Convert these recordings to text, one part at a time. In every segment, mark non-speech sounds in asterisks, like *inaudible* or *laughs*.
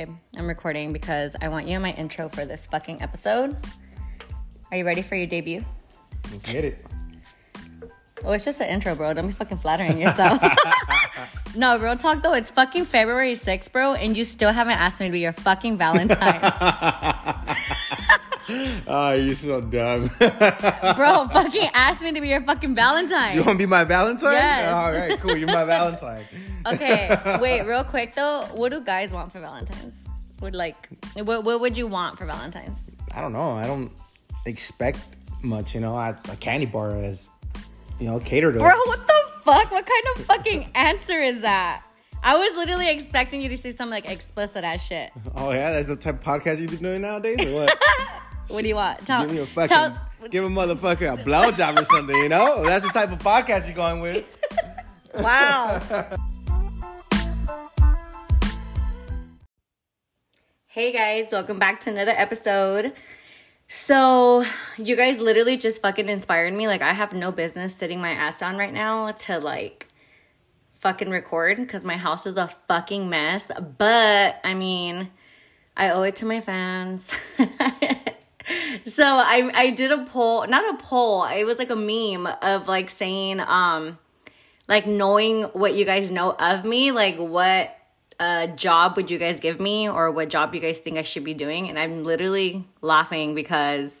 Babe, I'm recording because I want you in my intro for this fucking episode. Are you ready for your debut? Let's get it. Oh, it's just an intro, bro. Don't be fucking flattering yourself. *laughs* no, real talk though. It's fucking February 6th, bro, and you still haven't asked me to be your fucking Valentine. *laughs* Oh, you're so dumb. *laughs* bro, fucking ask me to be your fucking Valentine. you want to be my Valentine? Yes. All right, cool. You're my Valentine. Okay, wait, real quick though. What do guys want for Valentine's? Would like, what, what would you want for Valentine's? I don't know. I don't expect much, you know. I, a candy bar is, you know, catered to. Bro, what the fuck? What kind of fucking answer is that? I was literally expecting you to say some like explicit ass shit. Oh, yeah? That's the type of podcast you be doing nowadays, or what? *laughs* What do you want? Tell, give me a fucking, tell- give a motherfucker a blowjob or something, you know? That's the type of podcast you're going with. *laughs* Wow. *laughs* hey guys, welcome back to another episode. So, you guys literally just fucking inspired me. Like, I have no business sitting my ass down right now to like fucking record because my house is a fucking mess. But, I mean, I owe it to my fans. *laughs* so, I I did a poll, not a poll, it was like a meme of like saying, um, like knowing what you guys know of me, like what uh, job would you guys give me or what job you guys think I should be doing? And I'm literally laughing because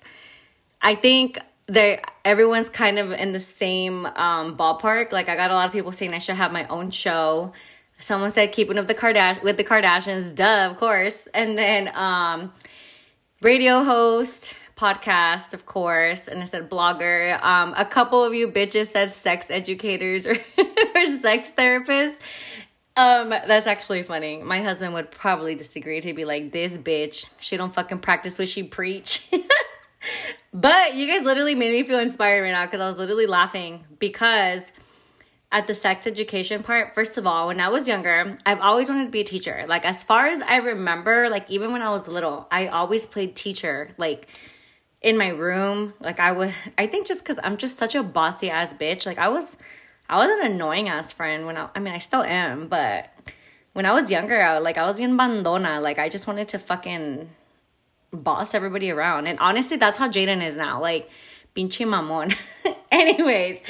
I think that everyone's kind of in the same um, ballpark. Like I got a lot of people saying I should have my own show. Someone said keeping up the Kardash with the Kardashians, duh, of course. And then um, radio host, podcast, of course, and I said blogger. Um, a couple of you bitches said sex educators or, *laughs* or sex therapists. Um, that's actually funny. My husband would probably disagree. He'd be like, "This bitch, she don't fucking practice what she preach." *laughs* but you guys literally made me feel inspired right now because I was literally laughing because at the sex education part, first of all, when I was younger, I've always wanted to be a teacher. Like as far as I remember, like even when I was little, I always played teacher. Like in my room, like I would. I think just because I'm just such a bossy ass bitch. Like I was, I was an annoying ass friend when I. I mean, I still am, but when I was younger, I, like I was being bandona. Like I just wanted to fucking boss everybody around. And honestly, that's how Jaden is now. Like, pinche mamon. *laughs* Anyways,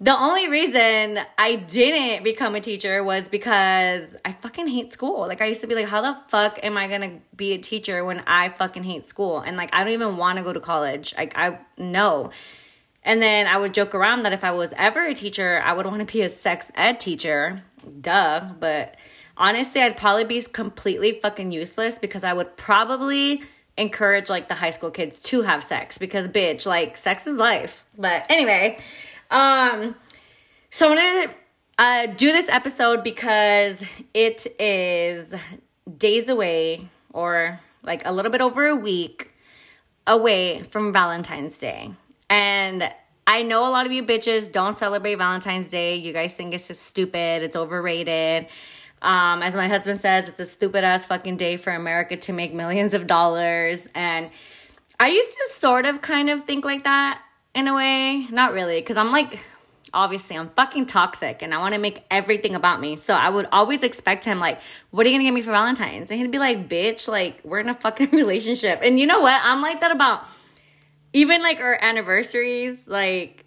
the only reason I didn't become a teacher was because I fucking hate school. Like, I used to be like, how the fuck am I gonna be a teacher when I fucking hate school? And like, I don't even wanna go to college. Like, I no. And then I would joke around that if I was ever a teacher, I would want to be a sex ed teacher. Duh. But honestly, I'd probably be completely fucking useless because I would probably encourage like the high school kids to have sex because bitch, like sex is life. But anyway, um so I'm going to uh do this episode because it is days away or like a little bit over a week away from Valentine's Day. And I know a lot of you bitches don't celebrate Valentine's Day. You guys think it's just stupid, it's overrated. Um, as my husband says, it's a stupid ass fucking day for America to make millions of dollars. And I used to sort of kind of think like that in a way. Not really, because I'm like, obviously, I'm fucking toxic and I want to make everything about me. So I would always expect him, like, what are you gonna get me for Valentine's? And he'd be like, bitch, like, we're in a fucking *laughs* relationship. And you know what? I'm like that about even like our anniversaries. Like,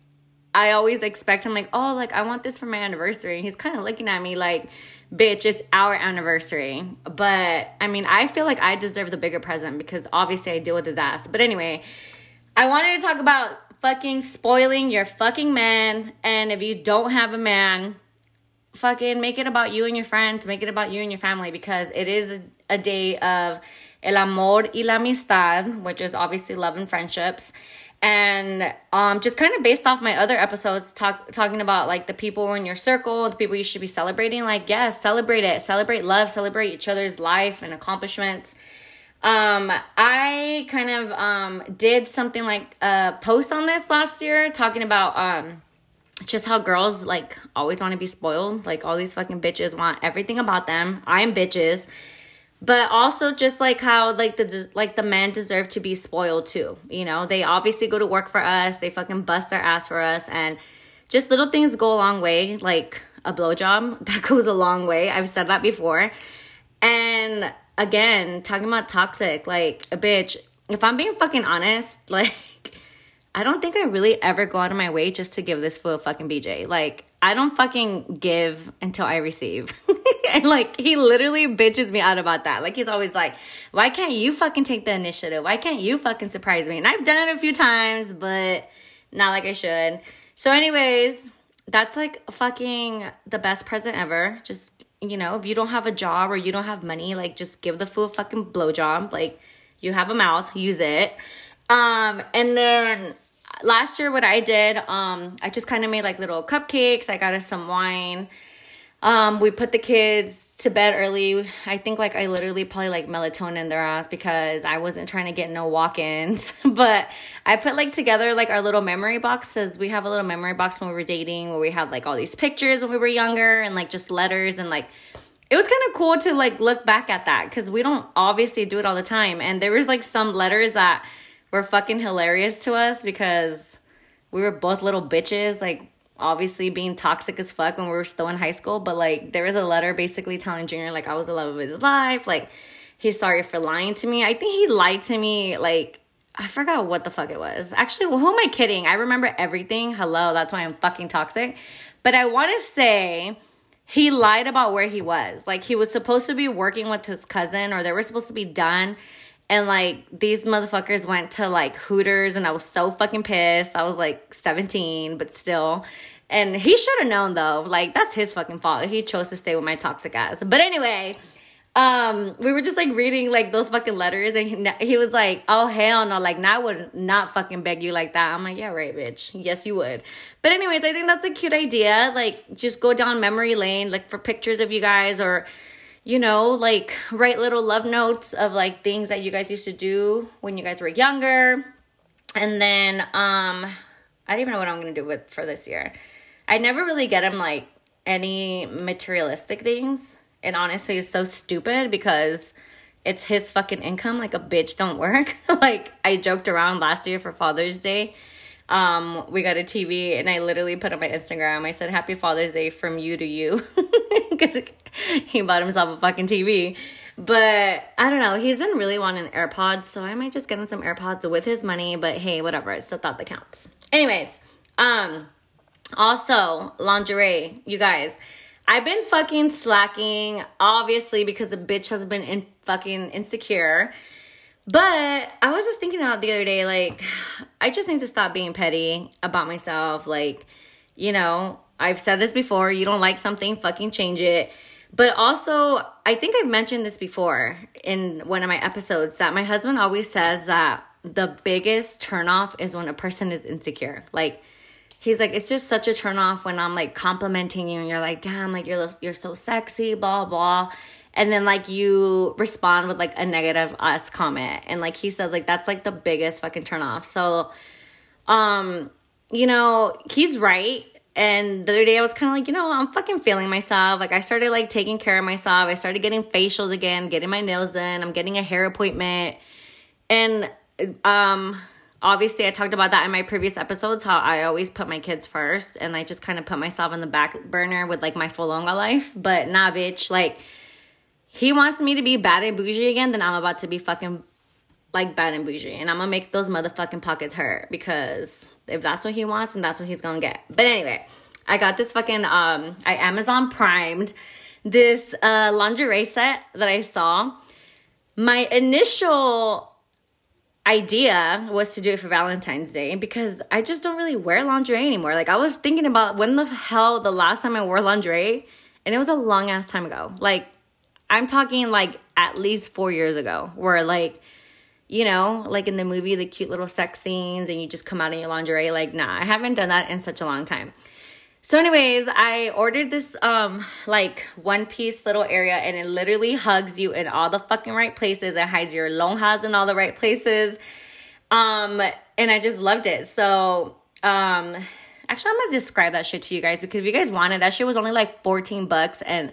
I always expect him, like, oh, like, I want this for my anniversary. And he's kind of looking at me like, bitch, it's our anniversary. But I mean, I feel like I deserve the bigger present because obviously I deal with his ass. But anyway, I wanted to talk about fucking spoiling your fucking man. And if you don't have a man, fucking make it about you and your friends, make it about you and your family because it is a, a day of el amor y la amistad, which is obviously love and friendships. And um, just kind of based off my other episodes talk, talking about like the people in your circle the people you should be celebrating like yes celebrate it. Celebrate love celebrate each other's life and accomplishments. Um, i kind of um, did something like a post on this last year talking about um, just how girls like always want to be spoiled. Like all these fucking bitches want everything about them. I'm bitches but also just like how like the like the men deserve to be spoiled too you know? They obviously go to work for us. They fucking bust their ass for us. And just little things go a long way like a blowjob. *laughs* That goes a long way. I've said that before. And again, talking about toxic, like a bitch. If I'm being fucking honest, *laughs* like I don't think I really ever go out of my way just to give this fool a fucking BJ. Like I don't fucking give until I receive. *laughs* and like he literally bitches me out about that. Like he's always like, "Why can't you fucking take the initiative? Why can't you fucking surprise me?" And I've done it a few times, but not like I should. So anyways, that's like fucking the best present ever. Just you know, if you don't have a job or you don't have money, like just give the fool a fucking blowjob. Like you have a mouth, use it. Um, and then last year what I did, um, I just kind of made like little cupcakes. I got us some wine. Um, we put the kids to bed early. I think like I literally probably like melatonin their ass because I wasn't trying to get no walk-ins. *laughs* but I put like together like our little memory boxes. We have a little memory box when we were dating where we had like all these pictures when we were younger and like just letters and like it was kind of cool to like look back at that because we don't obviously do it all the time. And there was like some letters that were fucking hilarious to us because we were both little bitches. Like obviously being toxic as fuck when we were still in high school, but like there was a letter basically telling Junior like I was the love of his life, like he's sorry for lying to me. I think he lied to me like I forgot what the fuck it was. Actually, well, who am I kidding? I remember everything. Hello, that's why I'm fucking toxic. But I want to say he lied about where he was. Like he was supposed to be working with his cousin or they were supposed to be done and like these motherfuckers went to like Hooters and I was so fucking pissed. I was like 17, but still. And he should have known though. Like that's his fucking fault. He chose to stay with my toxic ass. But anyway, um, we were just like reading like those fucking letters, and he, he was like, "Oh hell no!" Like, now I would not fucking beg you like that. I'm like, "Yeah, right, bitch. Yes, you would." But anyways, I think that's a cute idea. Like, just go down memory lane, like for pictures of you guys, or you know, like write little love notes of like things that you guys used to do when you guys were younger. And then um I don't even know what I'm gonna do with for this year. I never really get him like any materialistic things. And honestly it's so stupid because it's his fucking income, like a bitch don't work. *laughs* like I joked around last year for Father's Day. Um, we got a TV and I literally put on my Instagram, I said, Happy Father's Day from you to you. *laughs* Because *laughs* he bought himself a fucking TV. But I don't know. He's been really wanting AirPods, so I might just get him some AirPods with his money. But hey, whatever. It's the thought that counts. Anyways, um, also lingerie, you guys. I've been fucking slacking, obviously, because the bitch has been in fucking insecure. But I was just thinking about the other day, like, *sighs* I just need to stop being petty about myself. Like, you know, I've said this before you don't like something, fucking change it. But also, I think I've mentioned this before in one of my episodes that my husband always says that the biggest turnoff is when a person is insecure. Like, he's like, it's just such a turnoff when I'm like complimenting you and you're like, damn, like you're you're so sexy, blah blah. And then like you respond with like a negative us comment. And like he says, like that's like the biggest fucking turnoff. So um, you know, he's right and the other day I was kind of like, you know, I'm fucking feeling myself. Like I started like taking care of myself. I started getting facials again, getting my nails in. I'm getting a hair appointment. And um obviously I talked about that in my previous episodes how I always put my kids first and I just kind of put myself in the back burner with like my Folonga life. But nah, bitch, like he wants me to be bad and bougie again, then I'm about to be fucking like bad and bougie. And I'm gonna make those motherfucking pockets hurt because if that's what he wants and that's what he's gonna get. But anyway, I got this fucking um I Amazon primed this uh lingerie set that I saw. My initial idea was to do it for Valentine's Day because I just don't really wear lingerie anymore. Like I was thinking about when the hell the last time I wore lingerie and it was a long ass time ago. Like I'm talking like at least 4 years ago where like you know, like in the movie, the cute little sex scenes and you just come out in your lingerie. Like, nah, I haven't done that in such a long time. So, anyways, I ordered this um like one piece little area and it literally hugs you in all the fucking right places. It hides your lonjas in all the right places. Um, and I just loved it. So, um, actually, I'm gonna describe that shit to you guys because if you guys wanted that shit was only like 14 bucks and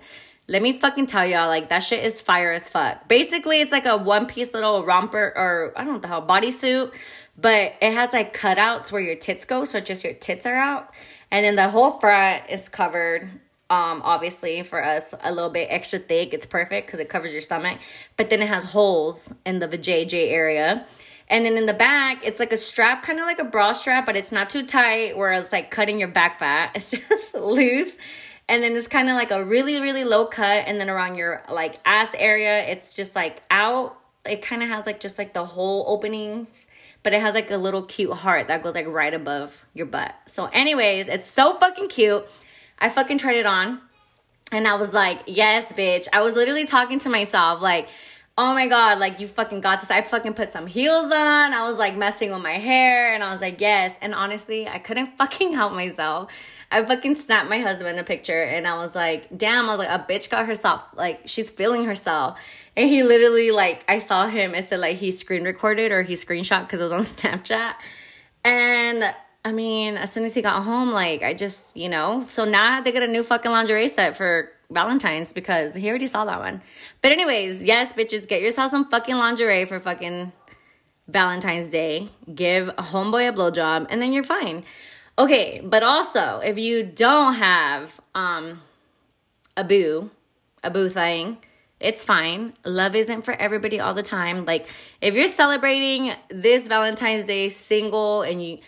let me fucking tell y'all, like that shit is fire as fuck. Basically, it's like a one piece little romper or I don't know the hell bodysuit, but it has like cutouts where your tits go, so just your tits are out, and then the whole front is covered Um, obviously for us a little bit extra thick. It's perfect because it covers your stomach. But then it has holes in the vajayjay area. And then in the back, it's like a strap, kind of like a bra strap, but it's not too tight where it's like cutting your back fat. *laughs* It's just loose. And then it's kind of like a really, really low cut. And then around your like ass area, it's just like out. It kind of has like just like the whole openings, but it has like a little cute heart that goes like right above your butt. So, anyways, it's so fucking cute. I fucking tried it on and I was like, yes, bitch. I was literally talking to myself, like, oh my god, like you fucking got this. I fucking put some heels on. I was like messing with my hair and I was like, yes. And honestly, I couldn't *laughs* fucking help myself. I fucking snapped my husband a picture and I was like, damn, I was like, a bitch got herself, like, she's feeling herself. And he literally, like, I saw him, it said, like, he screen recorded or he screenshot because it was on *laughs* Snapchat. And I mean, as soon as he got home, like, I just, you know, so now to get a new fucking lingerie set for Valentine's because he already saw that one. But anyways, yes, bitches, get yourself some fucking lingerie for fucking Valentine's Day. Give a homeboy a blowjob, and then you're fine. Okay, but also if you don't have um a boo, a boo thing, it's fine. Love isn't for everybody all the time. Like if you're celebrating this Valentine's Day single and you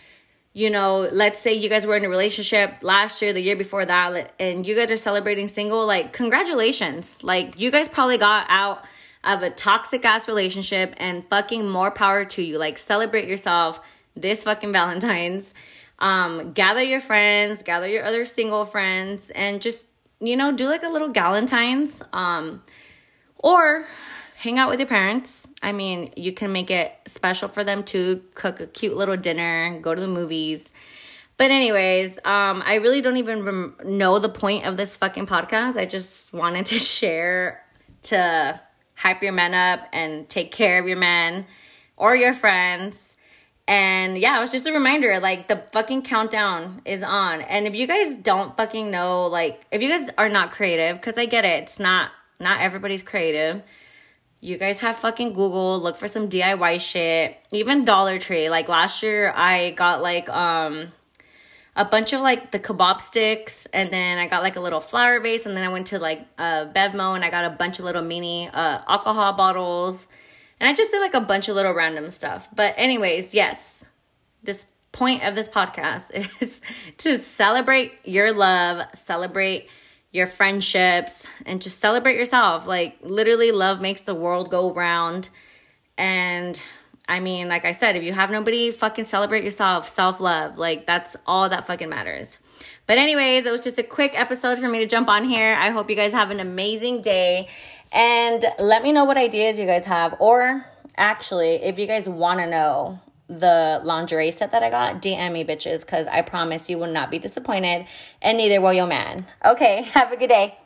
you know, let's say you guys were in a relationship last year, the year before that, and you guys are celebrating single, like, congratulations. Like, you guys probably got out of a toxic ass relationship and fucking more power to you. Like, celebrate yourself this fucking *laughs* Valentine's. Um, gather your friends, gather your other single friends, and just, you know, do like a little Galentine's. Um, or hang out with your parents. I mean, you can make it special for them to cook a cute little dinner, go to the movies. But anyways, um, I really don't even rem- know the point of this fucking podcast. I just wanted to *laughs* share to hype your men up and take care of your men or your friends. And yeah, it was just a reminder like the fucking countdown is on. And if you guys don't fucking know, like, if you guys are not creative, because I get it, it's not, not everybody's creative you guys have fucking Google, look for some DIY shit. Even Dollar Tree. Like last year I got like um a bunch of like the kebab sticks and then I got like a little flower vase and then I went to like uh Bevmo and I got a bunch of little mini uh alcohol bottles. And I just did like a bunch of little random stuff. But anyways, yes. This point of this podcast *laughs* is to celebrate your love, celebrate your friendships, and just celebrate yourself. Like, literally, love makes the world go round. And I mean, like I said, if you have nobody, fucking celebrate yourself, self love. Like, that's all that fucking matters. But, anyways, it was just a quick episode for me to jump on here. I hope you guys have an amazing day. And let me know what ideas you guys have. Or actually, if you guys want to know the lingerie set that I got, DM me, bitches, because I promise you will not be disappointed, and neither will your man. Okay, *laughs* have a good day.